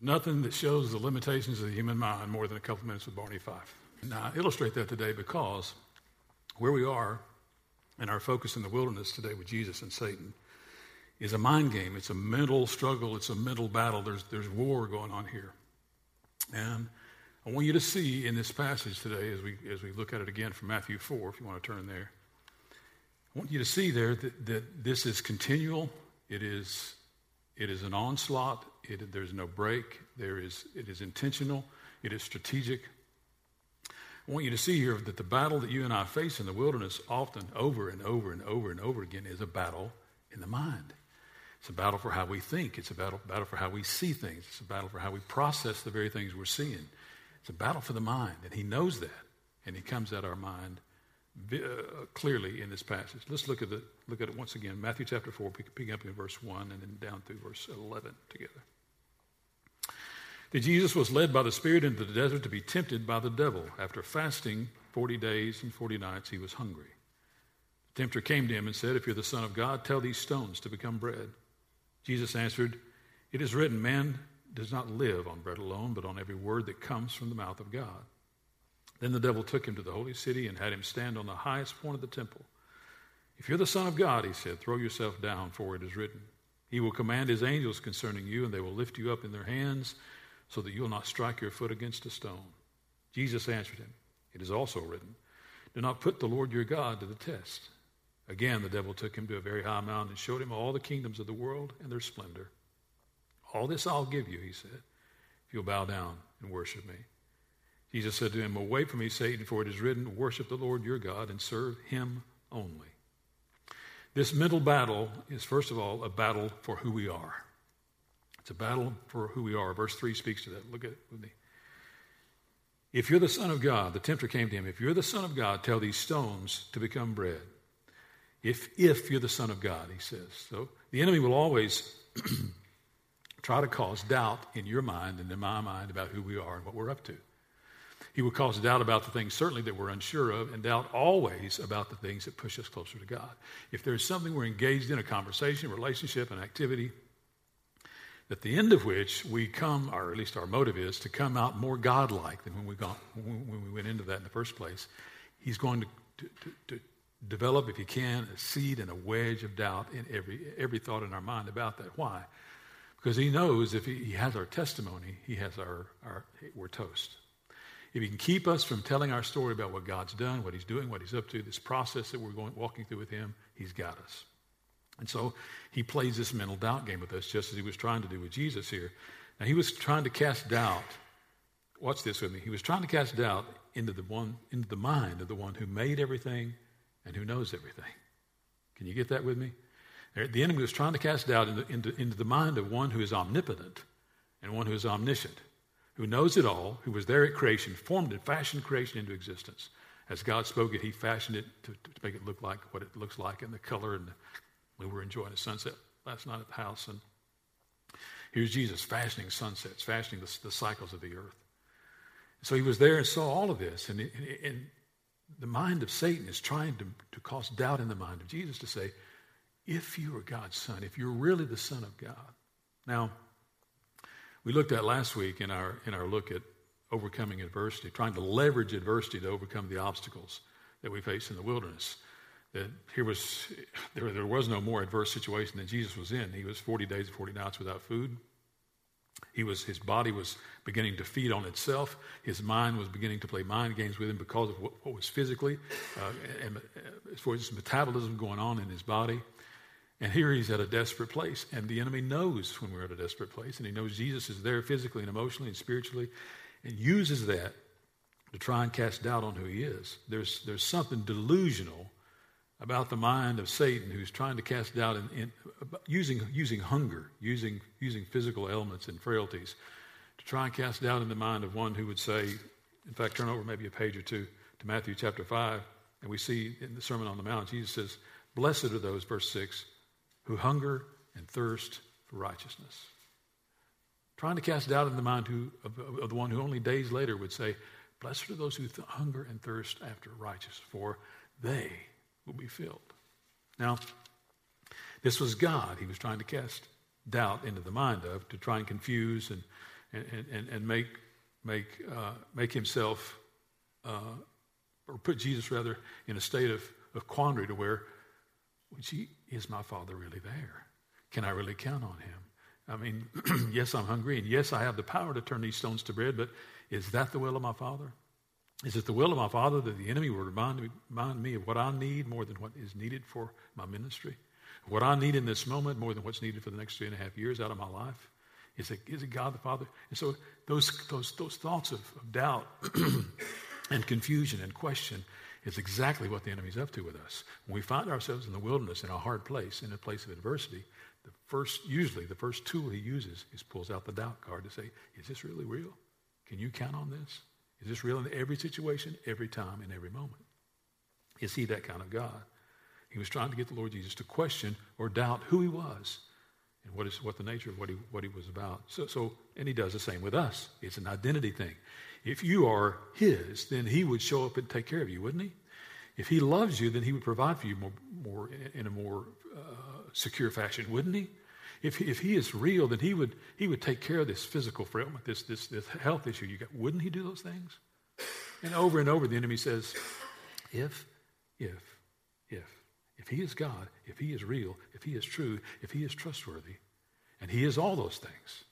Nothing that shows the limitations of the human mind more than a couple minutes with Barney Fife. Now, I illustrate that today because where we are and our focus in the wilderness today with Jesus and Satan is a mind game. It's a mental struggle. It's a mental battle. There's, there's war going on here. And I want you to see in this passage today, as we, as we look at it again from Matthew 4, if you want to turn there, I want you to see there that, that this is continual. It is, it is an onslaught. It, there's no break. There is, it is intentional. It is strategic. I want you to see here that the battle that you and I face in the wilderness often over and over and over and over again is a battle in the mind. It's a battle for how we think. It's a battle, battle for how we see things. It's a battle for how we process the very things we're seeing. It's a battle for the mind, and he knows that, and he comes at our mind Uh, clearly in this passage. Let's look at, the, look at it once again. Matthew chapter 4, picking up in verse 1 and then down through verse 11 together. That Jesus was led by the Spirit into the desert to be tempted by the devil. After fasting 40 days and 40 nights, he was hungry. The tempter came to him and said, If you're the Son of God, tell these stones to become bread. Jesus answered, It is written, man does not live on bread alone, but on every word that comes from the mouth of God. Then the devil took him to the holy city and had him stand on the highest point of the temple. If you're the Son of God, he said, throw yourself down, for it is written, He will command His angels concerning you, and they will lift you up in their hands, so that you'll not strike your foot against a stone. Jesus answered him, It is also written, Do not put the Lord your God to the test. Again, the devil took him to a very high mountain and showed him all the kingdoms of the world and their splendor. All this I'll give you, he said, if you'll bow down and worship me. Jesus said to him, Away from me, Satan, for it is written, Worship the Lord your God and serve him only. This mental battle is, first of all, a battle for who we are. It's a battle for who we are. Verse 3 speaks to that. Look at it with me. If you're the Son of God, the tempter came to him, if you're the Son of God, tell these stones to become bread. If, if you're the Son of God, he says. So the enemy will always try to cause doubt in your mind and in my mind about who we are and what we're up to. He will cause doubt about the things certainly that we're unsure of, and doubt always about the things that push us closer to God. If there's something we're engaged in, a conversation, relationship, an activity, at the end of which we come, or at least our motive is, to come out more godlike than when we, got, when we went into that in the first place, he's going to, to, to, to develop, if he can, a seed and a wedge of doubt in every, every thought in our mind about that. Why? Because he knows if he, he has our testimony, he has our, our, we're toast. If he can keep us from telling our story about what God's done, what he's doing, what he's up to, this process that we're going, walking through with him, he's got us. And so he plays this mental doubt game with us, just as he was trying to do with Jesus here. Now, he was trying to cast doubt. Watch this with me. He was trying to cast doubt into the one, into the mind of the one who made everything and who knows everything. Can you get that with me? The enemy was trying to cast doubt into, into, into, the mind of one who is omnipotent and one who is omniscient, who knows it all, who was there at creation, formed and fashioned creation into existence. As God spoke it, He fashioned it to, to make it look like what it looks like and the color. And the, we were enjoying a sunset last night at the house, and here's Jesus fashioning sunsets, fashioning the, the cycles of the earth. So He was there and saw all of this, and, and, and the mind of Satan is trying to, to cause doubt in the mind of Jesus to say, if you are God's son, if you're really the son of God. Now, we looked at last week in our, in our look at overcoming adversity, trying to leverage adversity to overcome the obstacles that we face in the wilderness. That here was, there, there was no more adverse situation than Jesus was in. He was 40 days and 40 nights without food. He was, his body was beginning to feed on itself. His mind was beginning to play mind games with him because of what, what was physically, uh, and, uh, as far as his metabolism going on in his body. And here he's at a desperate place. And the enemy knows when we're at a desperate place. And he knows Jesus is there physically and emotionally and spiritually and uses that to try and cast doubt on who he is. There's, there's something delusional about the mind of Satan who's trying to cast doubt in, in using, using hunger, using, using physical elements and frailties to try and cast doubt in the mind of one who would say, in fact, turn over maybe a page or two to Matthew chapter 5, and we see in the Sermon on the Mount, Jesus says, Blessed are those, verse 6, who hunger and thirst for righteousness. Trying to cast doubt in the mind who, of, of the one who only days later would say, Blessed are those who th- hunger and thirst after righteousness, for they will be filled. Now, this was God he was trying to cast doubt into the mind of to try and confuse and, and, and, and make, make, uh, make himself, uh, or put Jesus rather, in a state of, of quandary to where, well, gee, is my father really there? Can I really count on him? I mean, yes, I'm hungry, and yes, I have the power to turn these stones to bread, but is that the will of my Father? Is it the will of my Father that the enemy will remind me, remind me of what I need more than what is needed for my ministry? What I need in this moment more than what's needed for the next three and a half years out of my life? Is it, is it God the Father? And so those, those, those thoughts of, of doubt and confusion and question is exactly what the enemy's up to with us. When we find ourselves in the wilderness, in a hard place, in a place of adversity, the first, usually the first tool he uses is pulls out the doubt card to say, is this really real? Can you count on this? Is this real in every situation, every time, and every moment? Is he that kind of God? He was trying to get the Lord Jesus to question or doubt who he was and what is what the nature of what he what he was about. So, so and he does the same with us. It's an identity thing. If you are his, then he would show up and take care of you, wouldn't he? If he loves you, then he would provide for you more, more in a more uh, secure fashion, wouldn't he? If, if he is real, then he would, he would take care of this physical frailty, this, this, this health issue you got. Wouldn't he do those things? And over and over, the enemy says, if, if, if, if he is God, if he is real, if he is true, if he is trustworthy, and he is all those things.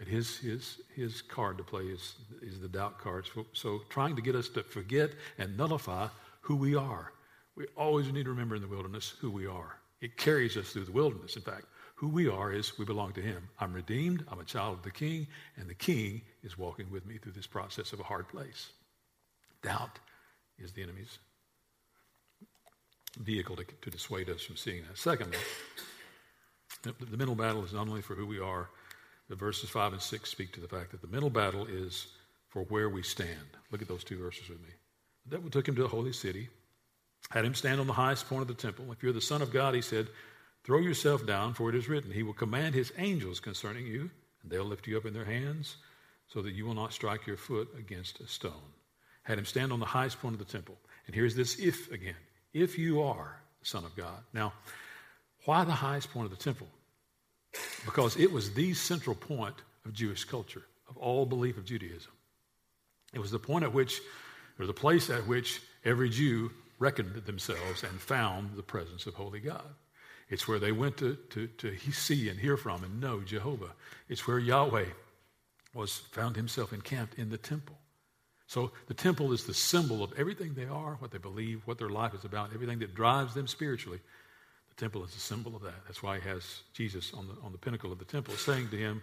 But his, his, his card to play is, is the doubt card. So, so trying to get us to forget and nullify who we are. We always need to remember in the wilderness who we are. It carries us through the wilderness, in fact. Who we are is we belong to Him. I'm redeemed, I'm a child of the King, and the King is walking with me through this process of a hard place. Doubt is the enemy's vehicle to, to dissuade us from seeing that. Secondly, the, the mental battle is not only for who we are, but verses 5 and 6 speak to the fact that the mental battle is for where we stand. Look at those two verses with me. The devil took him to the holy city, had him stand on the highest point of the temple. If you're the Son of God, he said, Throw yourself down, for it is written, He will command His angels concerning you, and they'll lift you up in their hands, so that you will not strike your foot against a stone. Had him stand on the highest point of the temple. And here's this if again. If you are the Son of God. Now, why the highest point of the temple? Because it was the central point of Jewish culture, of all belief of Judaism. It was the point at which, or the place at which every Jew reckoned themselves and found the presence of holy God. It's where they went to, to, to see and hear from and know Jehovah. It's where Yahweh was found himself encamped in the temple. So the temple is the symbol of everything they are, what they believe, what their life is about, everything that drives them spiritually. Temple is a symbol of that. That's why he has Jesus on the, on the pinnacle of the temple saying to him,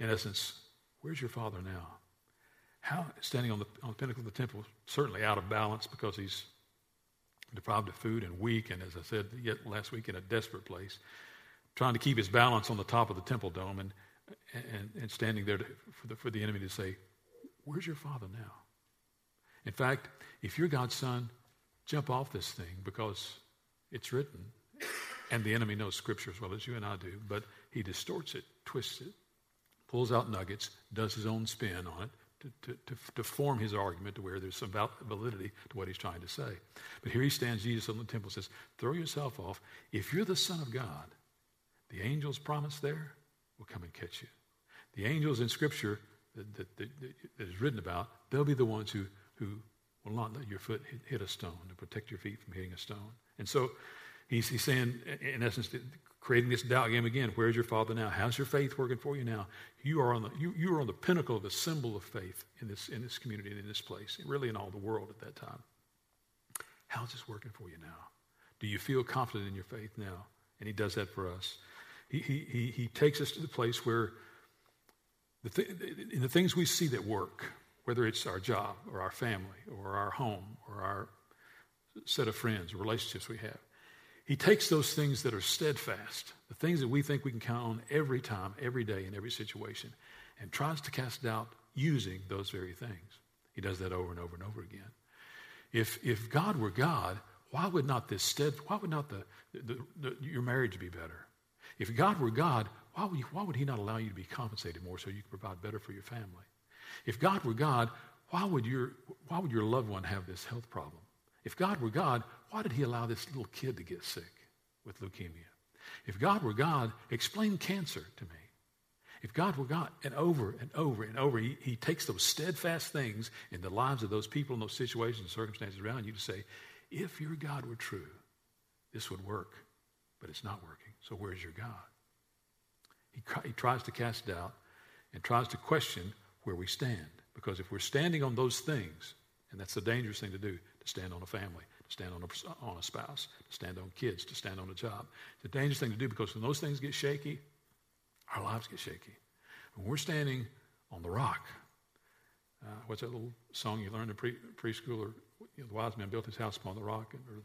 in essence, Where's your father now? How, standing on the, on the pinnacle of the temple, certainly out of balance because he's deprived of food and weak, and as I said yet last week, in a desperate place, trying to keep his balance on the top of the temple dome and, and, and standing there to, for, the, for the enemy to say, Where's your father now? In fact, if you're God's son, jump off this thing because it's written. And the enemy knows scripture as well as you and I do, but he distorts it, twists it, pulls out nuggets, does his own spin on it, to, to, to, form his argument to where there's some validity to what he's trying to say. But here he stands, Jesus on the temple says, Throw yourself off. If you're the Son of God, the angels promised there will come and catch you. The angels in Scripture that, that, that, that is written about, they'll be the ones who, who will not let your foot hit, hit a stone to protect your feet from hitting a stone. And so he's, he's saying, in essence, creating this doubt game again. Where's your father now? How's your faith working for you now? You are on the, you, you are on the pinnacle of the symbol of faith in this, in this community and in this place, and really in all the world at that time. How's this working for you now? Do you feel confident in your faith now? And he does that for us. He, he, he, he takes us to the place where the th- in the things we see that work, whether it's our job or our family or our home or our set of friends relationships we have, he takes those things that are steadfast, the things that we think we can count on every time, every day, in every situation, and tries to cast doubt using those very things. He does that over and over and over again. If, if God were God, why would not this stead, why would not the, the, the, your marriage be better? If God were God, why would, you, why would he not allow you to be compensated more so you could provide better for your family? If God were God, why would your, why would your loved one have this health problem? If God were God, why did he allow this little kid to get sick with leukemia? If God were God, explain cancer to me. If God were God, and over and over and over, he, he takes those steadfast things in the lives of those people in those situations and circumstances around you to say, if your God were true, this would work, but it's not working. So where's your God? He, he tries to cast doubt and tries to question where we stand. Because if we're standing on those things, and that's the dangerous thing to do, to stand on a family, to stand on a, on a spouse, to stand on kids, to stand on a job. It's a dangerous thing to do because when those things get shaky, our lives get shaky. When we're standing on the rock, uh, what's that little song you learned in pre- preschool? Or you know, the wise man built his house upon the rock. Or the,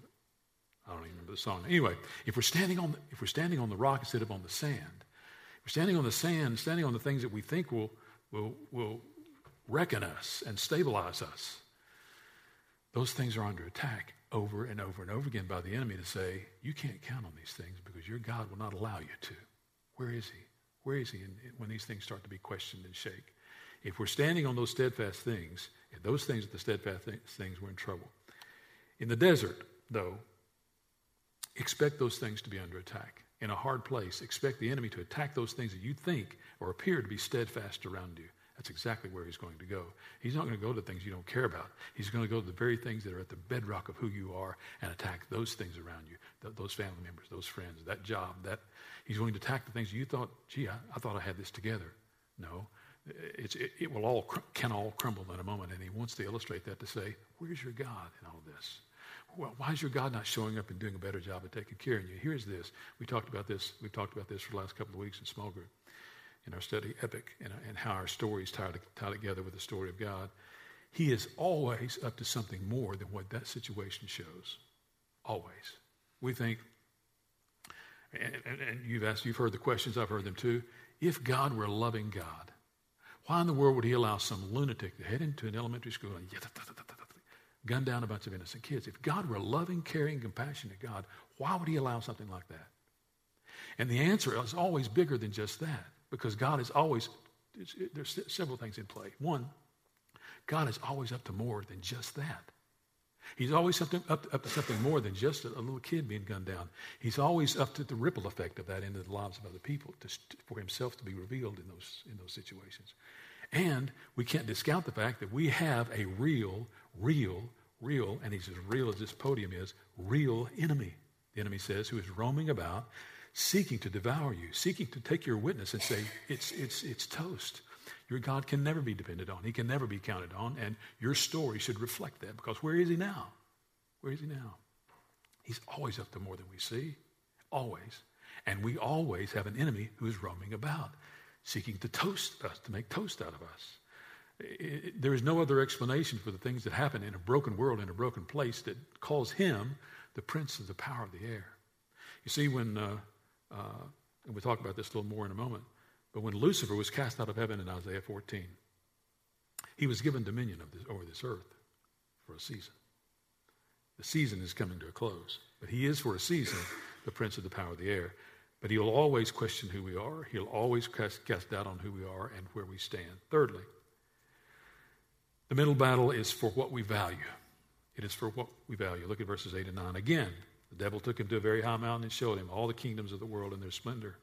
I don't even remember the song. Anyway, if we're standing on the, if we're standing on the rock instead of on the sand, we're standing on the sand, standing on the things that we think will will will reckon us and stabilize us. Those things are under attack over and over and over again by the enemy to say, you can't count on these things because your God will not allow you to. Where is he? Where is he in, when these things start to be questioned and shake? If we're standing on those steadfast things, if those things are the steadfast things, we're in trouble. In the desert, though, expect those things to be under attack. In a hard place, expect the enemy to attack those things that you think or appear to be steadfast around you. That's exactly where he's going to go. He's not going to go to things you don't care about. He's going to go to the very things that are at the bedrock of who you are and attack those things around you, th- those family members, those friends, that job. That he's going to attack the things you thought, gee, I, I thought I had this together. No, it, it, will all can all crumble in a moment, and he wants to illustrate that to say, where's your God in all this? Well, why is your God not showing up and doing a better job of taking care of you? Here's this. We talked about this. We've talked about this for the last couple of weeks in small group in our study, Epic, and, and how our stories tie, to, tie together with the story of God. He is always up to something more than what that situation shows. Always. We think, and, and, and you've asked, you've heard the questions, I've heard them too. If God were a loving God, why in the world would he allow some lunatic to head into an elementary school and gun down a bunch of innocent kids? If God were a loving, caring, compassionate God, why would he allow something like that? And the answer is always bigger than just that because God is always, there's several things in play. One, God is always up to more than just that. He's always up, to, up to something more than just a, a, little kid being gunned down. He's always up to the ripple effect of that into the lives of other people to, for himself to be revealed in those, in those situations. And we can't discount the fact that we have a real, real, real, and he's as real as this podium is, real enemy. The enemy says, who is roaming about seeking to devour you, seeking to take your witness and say, it's, it's, it's toast. Your God can never be depended on. He can never be counted on. And your story should reflect that because where is he now? Where is he now? He's always up to more than we see. Always. And we always have an enemy who is roaming about, seeking to toast us, to make toast out of us. It, it, there is no other explanation for the things that happen in a broken world, in a broken place, that calls him the prince of the power of the air. You see, when uh, uh, and we'll talk about this a little more in a moment. But when Lucifer was cast out of heaven in Isaiah 14, he was given dominion this, over this earth for a season. The season is coming to a close, but he is for a season the prince of the power of the air. But he'll always question who we are. He'll always cast, cast doubt on who we are and where we stand. Thirdly, the middle battle is for what we value. It is for what we value. Look at verses 8 and 9. Again, the devil took him to a very high mountain and showed him all the kingdoms of the world and their splendor.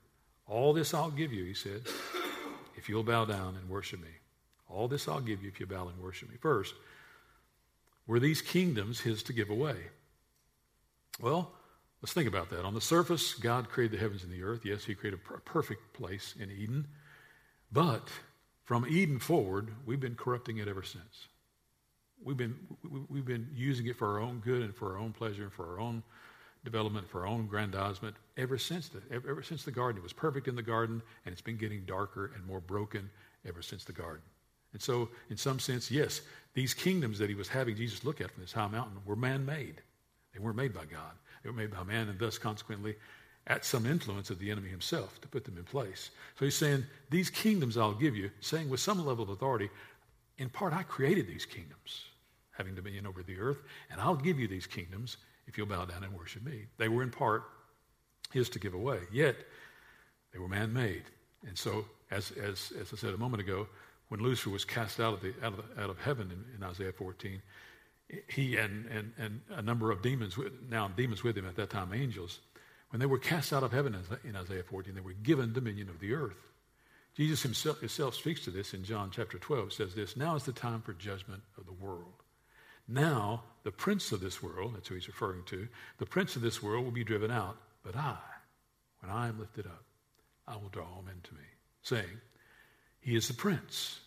All this I'll give you, he said, if you'll bow down and worship me. All this I'll give you if you bow and worship me. First, were these kingdoms his to give away? Well, let's think about that. On the surface, God created the heavens and the earth. Yes, he created a perfect place in Eden. But from Eden forward, we've been corrupting it ever since. We've been, we've been using it for our own good and for our own pleasure and for our own development for our own grandizement ever since the, ever, ever since the garden. It was perfect in the garden, and it's been getting darker and more broken ever since the garden. And so, in some sense, yes, these kingdoms that he was having Jesus look at from this high mountain were man made. They weren't made by God, they were made by man, and thus, consequently, at some influence of the enemy himself to put them in place. So he's saying, These kingdoms I'll give you, saying with some level of authority, in part, I created these kingdoms, having dominion over the earth, and I'll give you these kingdoms if you'll bow down and worship me. They were in part his to give away, yet they were man made. And so, as, as, as I said a moment ago, when Lucifer was cast out of, the, out of, out of heaven in, in Isaiah 14, he and, and, and a number of demons, now demons with him at that time, angels, when they were cast out of heaven in Isaiah 14, they were given dominion of the earth. Jesus himself, himself speaks to this in John chapter 12. Says this Now is the time for judgment of the world. Now, the prince of this world, that's who he's referring to, the prince of this world will be driven out, but I, when I am lifted up, I will draw him into me, saying, He is the prince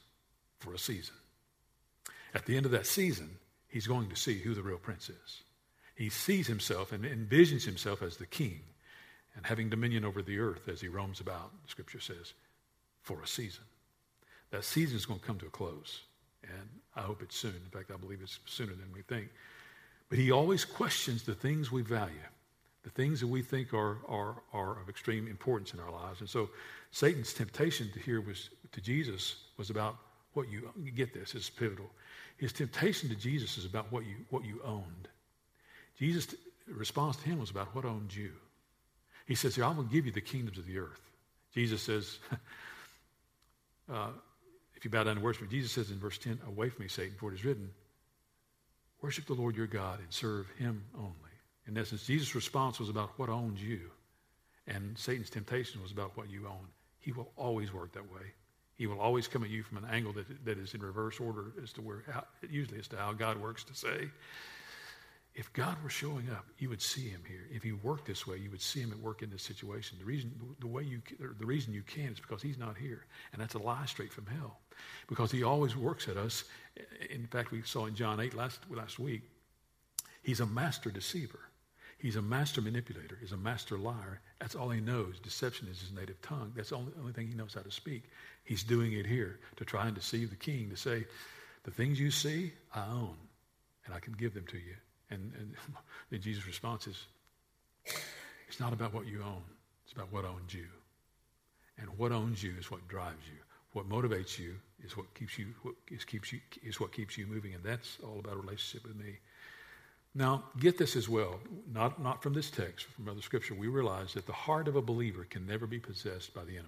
for a season. At the end of that season, he's going to see who the real prince is. He sees himself and envisions himself as the king and having dominion over the earth as he roams about, scripture says, for a season. That season is going to come to a close, and I hope it's soon. In fact, I believe it's sooner than we think. But he always questions the things we value, the things that we think are, are, are of extreme importance in our lives. And so Satan's temptation to here was to Jesus was about what you, get this, it's pivotal. His temptation to Jesus is about what you, what you owned. Jesus' response to him was about what owned you. He says, I will give you the kingdoms of the earth. Jesus says, uh, if you bow down and worship me, Jesus says in verse 10, Away from me, Satan, for it is written, Worship the Lord your God and serve him only. In essence, Jesus' response was about what owns you, and Satan's temptation was about what you own. He will always work that way. He will always come at you from an angle that, that is in reverse order as to where, how, usually as to how God works to say, if God were showing up, you would see him here. If he worked this way, you would see him at work in this situation. The reason, the way you, the reason you can is because he's not here, and that's a lie straight from hell. Because he always works at us. In fact, we saw in John eight last last week. He's a master deceiver. He's a master manipulator. He's a master liar. That's all he knows. Deception is his native tongue. That's the only, only thing he knows how to speak. He's doing it here to try and deceive the king to say, the things you see, I own, and I can give them to you. And, and Jesus' response is, it's not about what you own. It's about what owns you. And what owns you is what drives you. What motivates you is what keeps you, what is, keeps you, is what keeps you moving. And that's all about a relationship with me. Now, get this as well, not, not from this text, from other scripture. We realize that the heart of a believer can never be possessed by the enemy.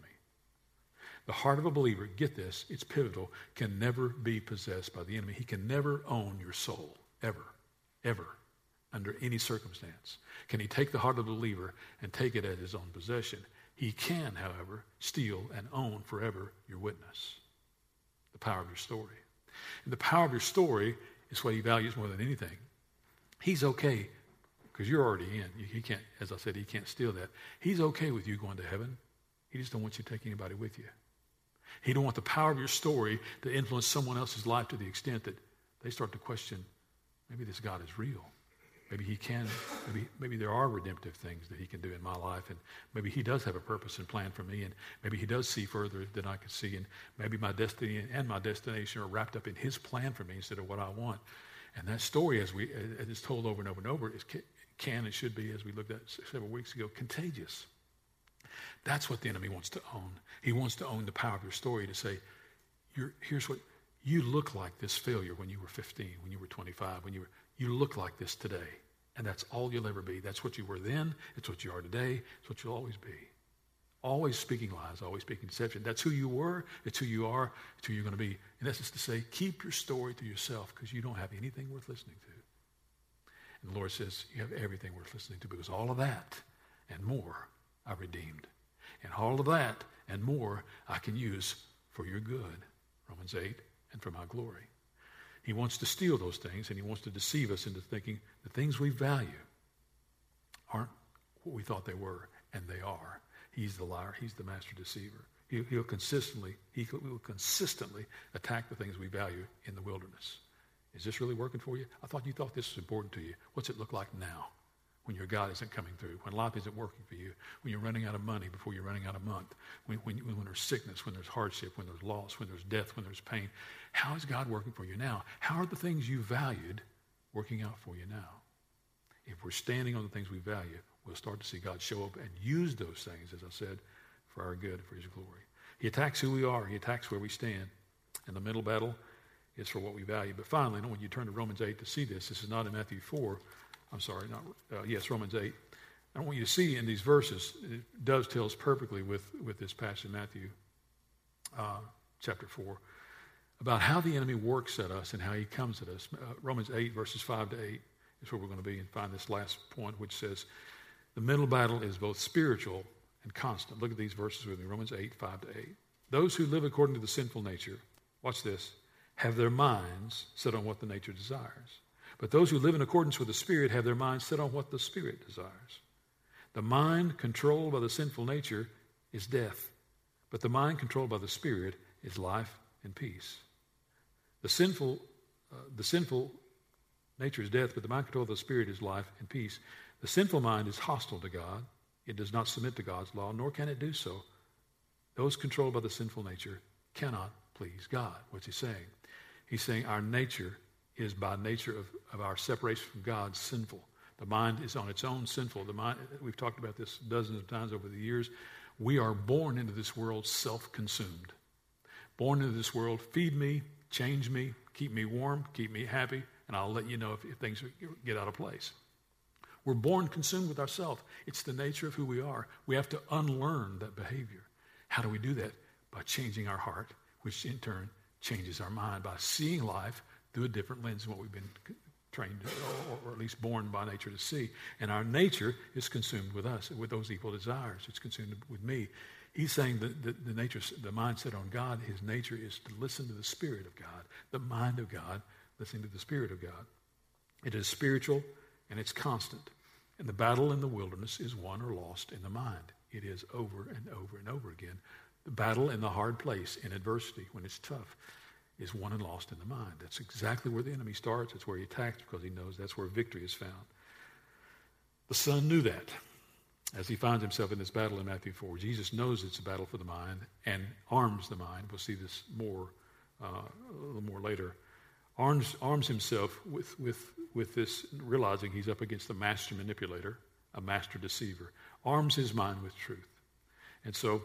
The heart of a believer, get this, it's pivotal, can never be possessed by the enemy. He can never own your soul, ever ever, under any circumstance. Can he take the heart of the believer and take it as his own possession? He can, however, steal and own forever your witness, the power of your story. And the power of your story is what he values more than anything. He's okay because you're already in. He can't, as I said, he can't steal that. He's okay with you going to heaven. He just don't want you to take anybody with you. He don't want the power of your story to influence someone else's life to the extent that they start to question maybe this God is real. Maybe he can, maybe, maybe there are redemptive things that he can do in my life. And maybe he does have a purpose and plan for me. And maybe he does see further than I can see. And maybe my destiny and my destination are wrapped up in his plan for me instead of what I want. And that story, as, we, as it's told over and over and over, is, can and should be, as we looked at several weeks ago, contagious. That's what the enemy wants to own. He wants to own the power of your story to say, here's what you look like this failure when you were 15, when you were 25, when you were, you look like this today. And that's all you'll ever be. That's what you were then. It's what you are today. It's what you'll always be. Always speaking lies, always speaking deception. That's who you were. It's who you are. It's who you're going to be. And that's just to say, keep your story to yourself because you don't have anything worth listening to. And the Lord says, you have everything worth listening to because all of that and more I've redeemed. And all of that and more I can use for your good. Romans 8, and for my glory. He wants to steal those things and he wants to deceive us into thinking the things we value aren't what we thought they were, and they are. He's the liar. He's the master deceiver. He'll, he'll consistently, he will consistently attack the things we value in the wilderness. Is this really working for you? I thought you thought this was important to you. What's it look like now? When your God isn't coming through, when life isn't working for you, when you're running out of money before you're running out of month, when, when, when there's sickness, when there's hardship, when there's loss, when there's death, when there's pain. How is God working for you now? How are the things you valued working out for you now? If we're standing on the things we value, we'll start to see God show up and use those things, as I said, for our good, for his glory. He attacks who we are. He attacks where we stand. And the middle battle is for what we value. But finally, when you turn to Romans 8 to see this, this is not in Matthew 4, I'm sorry, not, uh, yes, Romans 8. I want you to see in these verses, it dovetails perfectly with, with this passage in Matthew uh, chapter 4 about how the enemy works at us and how he comes at us. Uh, Romans 8, verses 5 to 8 is where we're going to be and find this last point, which says, The mental battle is both spiritual and constant. Look at these verses with me Romans 8, 5 to 8. Those who live according to the sinful nature, watch this, have their minds set on what the nature desires. But those who live in accordance with the Spirit have their minds set on what the Spirit desires. The mind controlled by the sinful nature is death, but the mind controlled by the Spirit is life and peace. The sinful, uh, the sinful nature is death, but the mind controlled by the Spirit is life and peace. The sinful mind is hostile to God. It does not submit to God's law, nor can it do so. Those controlled by the sinful nature cannot please God. What's he saying? He's saying our nature is by nature of, of our separation from God sinful. The mind is on its own sinful. The mind, we've talked about this dozens of times over the years. We are born into this world self consumed. Born into this world, feed me, change me, keep me warm, keep me happy, and I'll let you know if, if things get out of place. We're born consumed with ourselves. It's the nature of who we are. We have to unlearn that behavior. How do we do that? By changing our heart, which in turn changes our mind, by seeing life through a different lens than what we've been trained or, at least born by nature to see. And our nature is consumed with us, with those evil desires. It's consumed with me. He's saying that the, the nature, the mindset on God, his nature is to listen to the Spirit of God, the mind of God, listening to the Spirit of God. It is spiritual and it's constant. And the battle in the wilderness is won or lost in the mind. It is over and over and over again. The battle in the hard place, in adversity, when it's tough, is won and lost in the mind. That's exactly where the enemy starts. It's where he attacks because he knows that's where victory is found. The Son knew that as he finds himself in this battle in Matthew 4. Jesus knows it's a battle for the mind and arms the mind. We'll see this more uh, a little more later. Arms, arms himself with, with, with this, realizing he's up against a master manipulator, a master deceiver. Arms his mind with truth. And so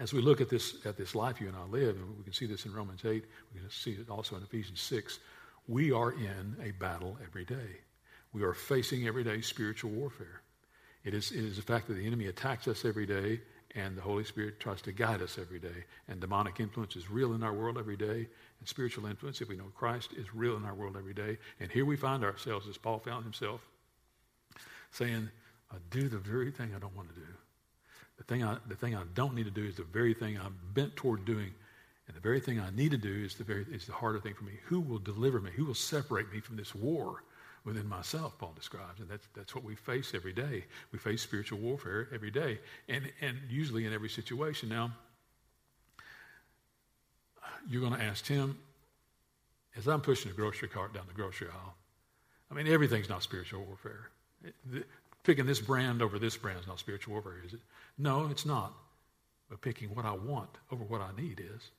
as we look at this, at this life you and I live, and we can see this in Romans 8, we can see it also in Ephesians 6, we are in a battle every day. We are facing everyday spiritual warfare. It is, it is the fact that the enemy attacks us every day, and the Holy Spirit tries to guide us every day. And demonic influence is real in our world every day, and spiritual influence, if we know Christ, is real in our world every day. And here we find ourselves, as Paul found himself, saying, I do the very thing I don't want to do. The thing, I, the thing I don't need to do is the very thing I'm bent toward doing. And the very thing I need to do is the, very, is the harder thing for me. Who will deliver me? Who will separate me from this war within myself, Paul describes. And that's, that's what we face every day. We face spiritual warfare every day, and, and usually in every situation. Now, you're going to ask Tim, as I'm pushing a grocery cart down the grocery aisle, I mean, everything's not spiritual warfare. Picking this brand over this brand is not spiritual warfare, is it? No, it's not. But picking what I want over what I need is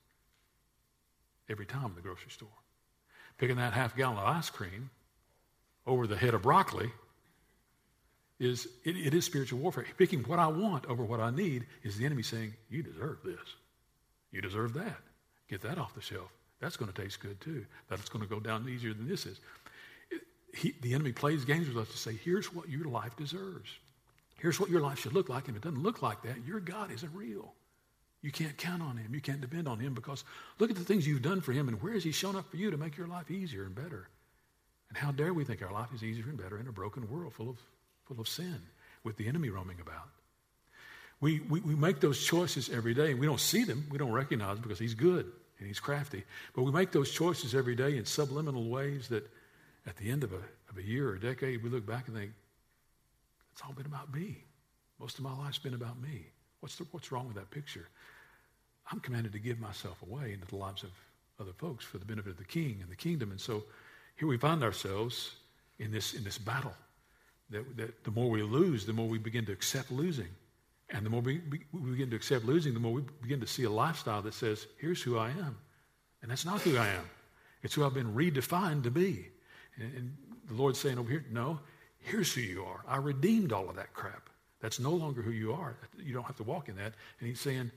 every time in the grocery store. Picking that half gallon of ice cream over the head of broccoli is it, it is spiritual warfare. Picking what I want over what I need is the enemy saying, You deserve this. You deserve that. Get that off the shelf. That's going to taste good too. That's going to go down easier than this is he, the enemy plays games with us to say, here's what your life deserves. Here's what your life should look like. And if it doesn't look like that, your God isn't real. You can't count on him. You can't depend on him because look at the things you've done for him and where has he shown up for you to make your life easier and better? And how dare we think our life is easier and better in a broken world full of, full of sin with the enemy roaming about? We, we, we make those choices every day and we don't see them. We don't recognize them because he's good and he's crafty. But we make those choices every day in subliminal ways that – at the end of a, of a year or a decade, we look back and think, it's all been about me. Most of my life's been about me. What's, the, what's wrong with that picture? I'm commanded to give myself away into the lives of other folks for the benefit of the king and the kingdom. And so here we find ourselves in this, in this battle. That, that the more we lose, the more we begin to accept losing. And the more we, we begin to accept losing, the more we begin to see a lifestyle that says, here's who I am. And that's not who I am. It's who I've been redefined to be. And, and the Lord's saying over here, no, here's who you are. I redeemed all of that crap. That's no longer who you are. You don't have to walk in that. And he's saying,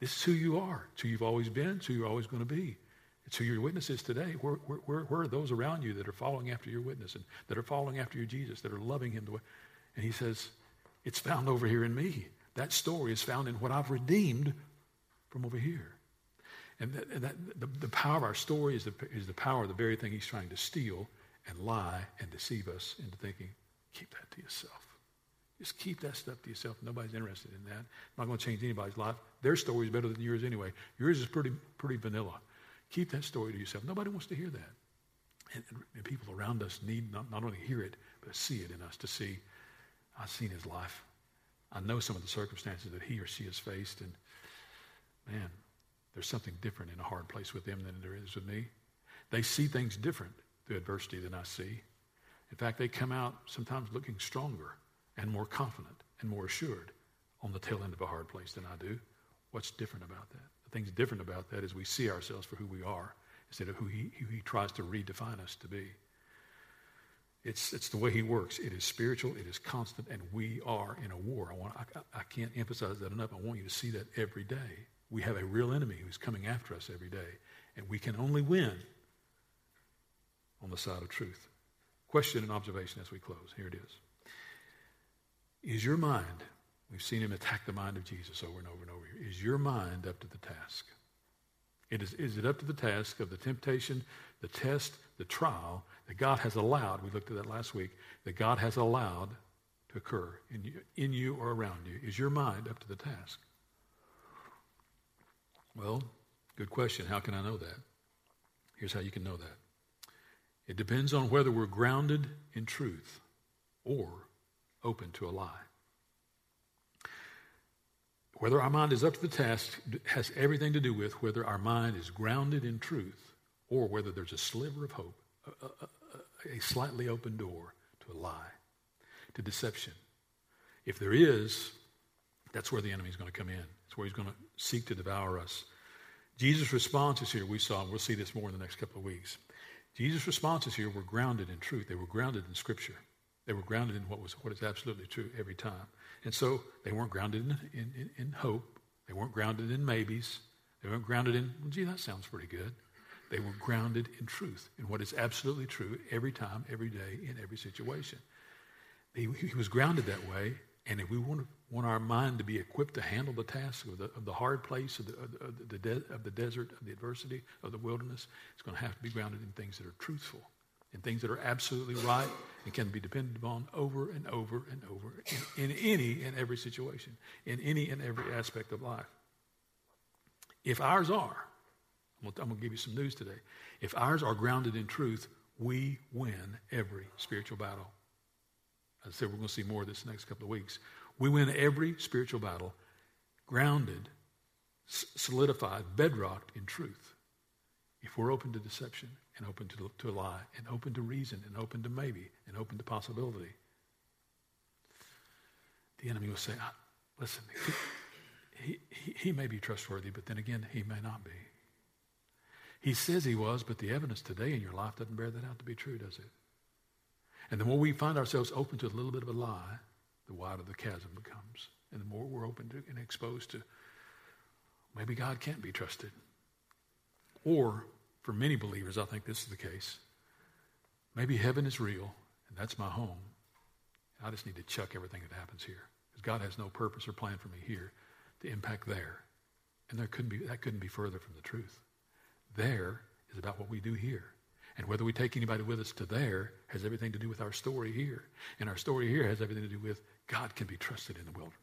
this is who you are. It's who you've always been. It's who you're always going to be. It's who your witness is today. Where, where, where, are those around you that are following after your witness and that are following after your Jesus, that are loving him? The way? And he says, it's found over here in me. That story is found in what I've redeemed from over here. And, that, and that, the, the power of our story is the, is the power of the very thing he's trying to steal and lie and deceive us into thinking, keep that to yourself. Just keep that stuff to yourself. Nobody's interested in that. I'm not going to change anybody's life. Their story is better than yours anyway. Yours is pretty, pretty vanilla. Keep that story to yourself. Nobody wants to hear that. And, and people around us need not, not only hear it, but see it in us to see, I've seen his life. I know some of the circumstances that he or she has faced, and man, there's something different in a hard place with them than there is with me. They see things different through adversity than I see. In fact, they come out sometimes looking stronger and more confident and more assured on the tail end of a hard place than I do. What's different about that? The thing's different about that is we see ourselves for who we are instead of who he, who he tries to redefine us to be. It's, it's the way he works. It is spiritual, it is constant, and we are in a war. I, want, I, I can't emphasize that enough. I want you to see that every day. We have a real enemy who's coming after us every day, and we can only win on the side of truth. Question and observation as we close. Here it is. Is your mind, we've seen him attack the mind of Jesus over and over and over here, is your mind up to the task? It is, is it up to the task of the temptation, the test, the trial that God has allowed, we looked at that last week, that God has allowed to occur in you, in you or around you? Is your mind up to the task? Well, good question. How can I know that? Here's how you can know that. It depends on whether we're grounded in truth or open to a lie. Whether our mind is up to the task has everything to do with whether our mind is grounded in truth or whether there's a sliver of hope, a, a, a slightly open door to a lie, to deception. If there is, that's where the enemy is going to come in. It's where he's going to seek to devour us. Jesus' responses here, we saw, and we'll see this more in the next couple of weeks. Jesus' responses here were grounded in truth. They were grounded in Scripture. They were grounded in what was what is absolutely true every time. And so they weren't grounded in, in, in, hope. They weren't grounded in maybes. They weren't grounded in, well, gee, that sounds pretty good. They were grounded in truth, in what is absolutely true every time, every day, in every situation. He, he was grounded that way, and if we want, want our mind to be equipped to handle the task of the, of the hard place, of the, of, the, de- of the desert, of the adversity, of the wilderness, it's going to have to be grounded in things that are truthful in things that are absolutely right and can be depended upon over and over and over in, in any and every situation, in any and every aspect of life. If ours are, I'm going to give you some news today. If ours are grounded in truth, we win every spiritual battle. I said, we're going to see more of this next couple of weeks. We win every spiritual battle grounded, solidified, bedrocked in truth. If we're open to deception, and open to, to a lie and open to reason and open to maybe and open to possibility. The enemy will say, listen, he, he, he may be trustworthy, but then again, he may not be. He says he was, but the evidence today in your life doesn't bear that out to be true, does it? And the more we find ourselves open to a little bit of a lie, the wider the chasm becomes. And the more we're open to and exposed to maybe God can't be trusted. Or for many believers, I think this is the case. Maybe heaven is real, and that's my home. I just need to chuck everything that happens here. Because God has no purpose or plan for me here to impact there. And there couldn't be, that couldn't be further from the truth. There is about what we do here. And whether we take anybody with us to there has everything to do with our story here. And our story here has everything to do with God can be trusted in the wilderness.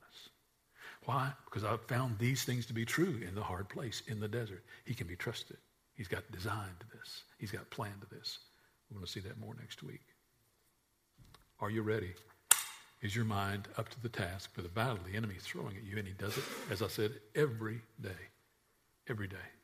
Why? Because I've found these things to be true in the hard place, in the desert. He can be trusted. He's got design to this. He's got plan to this. We're going to see that more next week. Are you ready? Is your mind up to the task for the battle the enemy is throwing at you? And he does it, as I said, every day. Every day.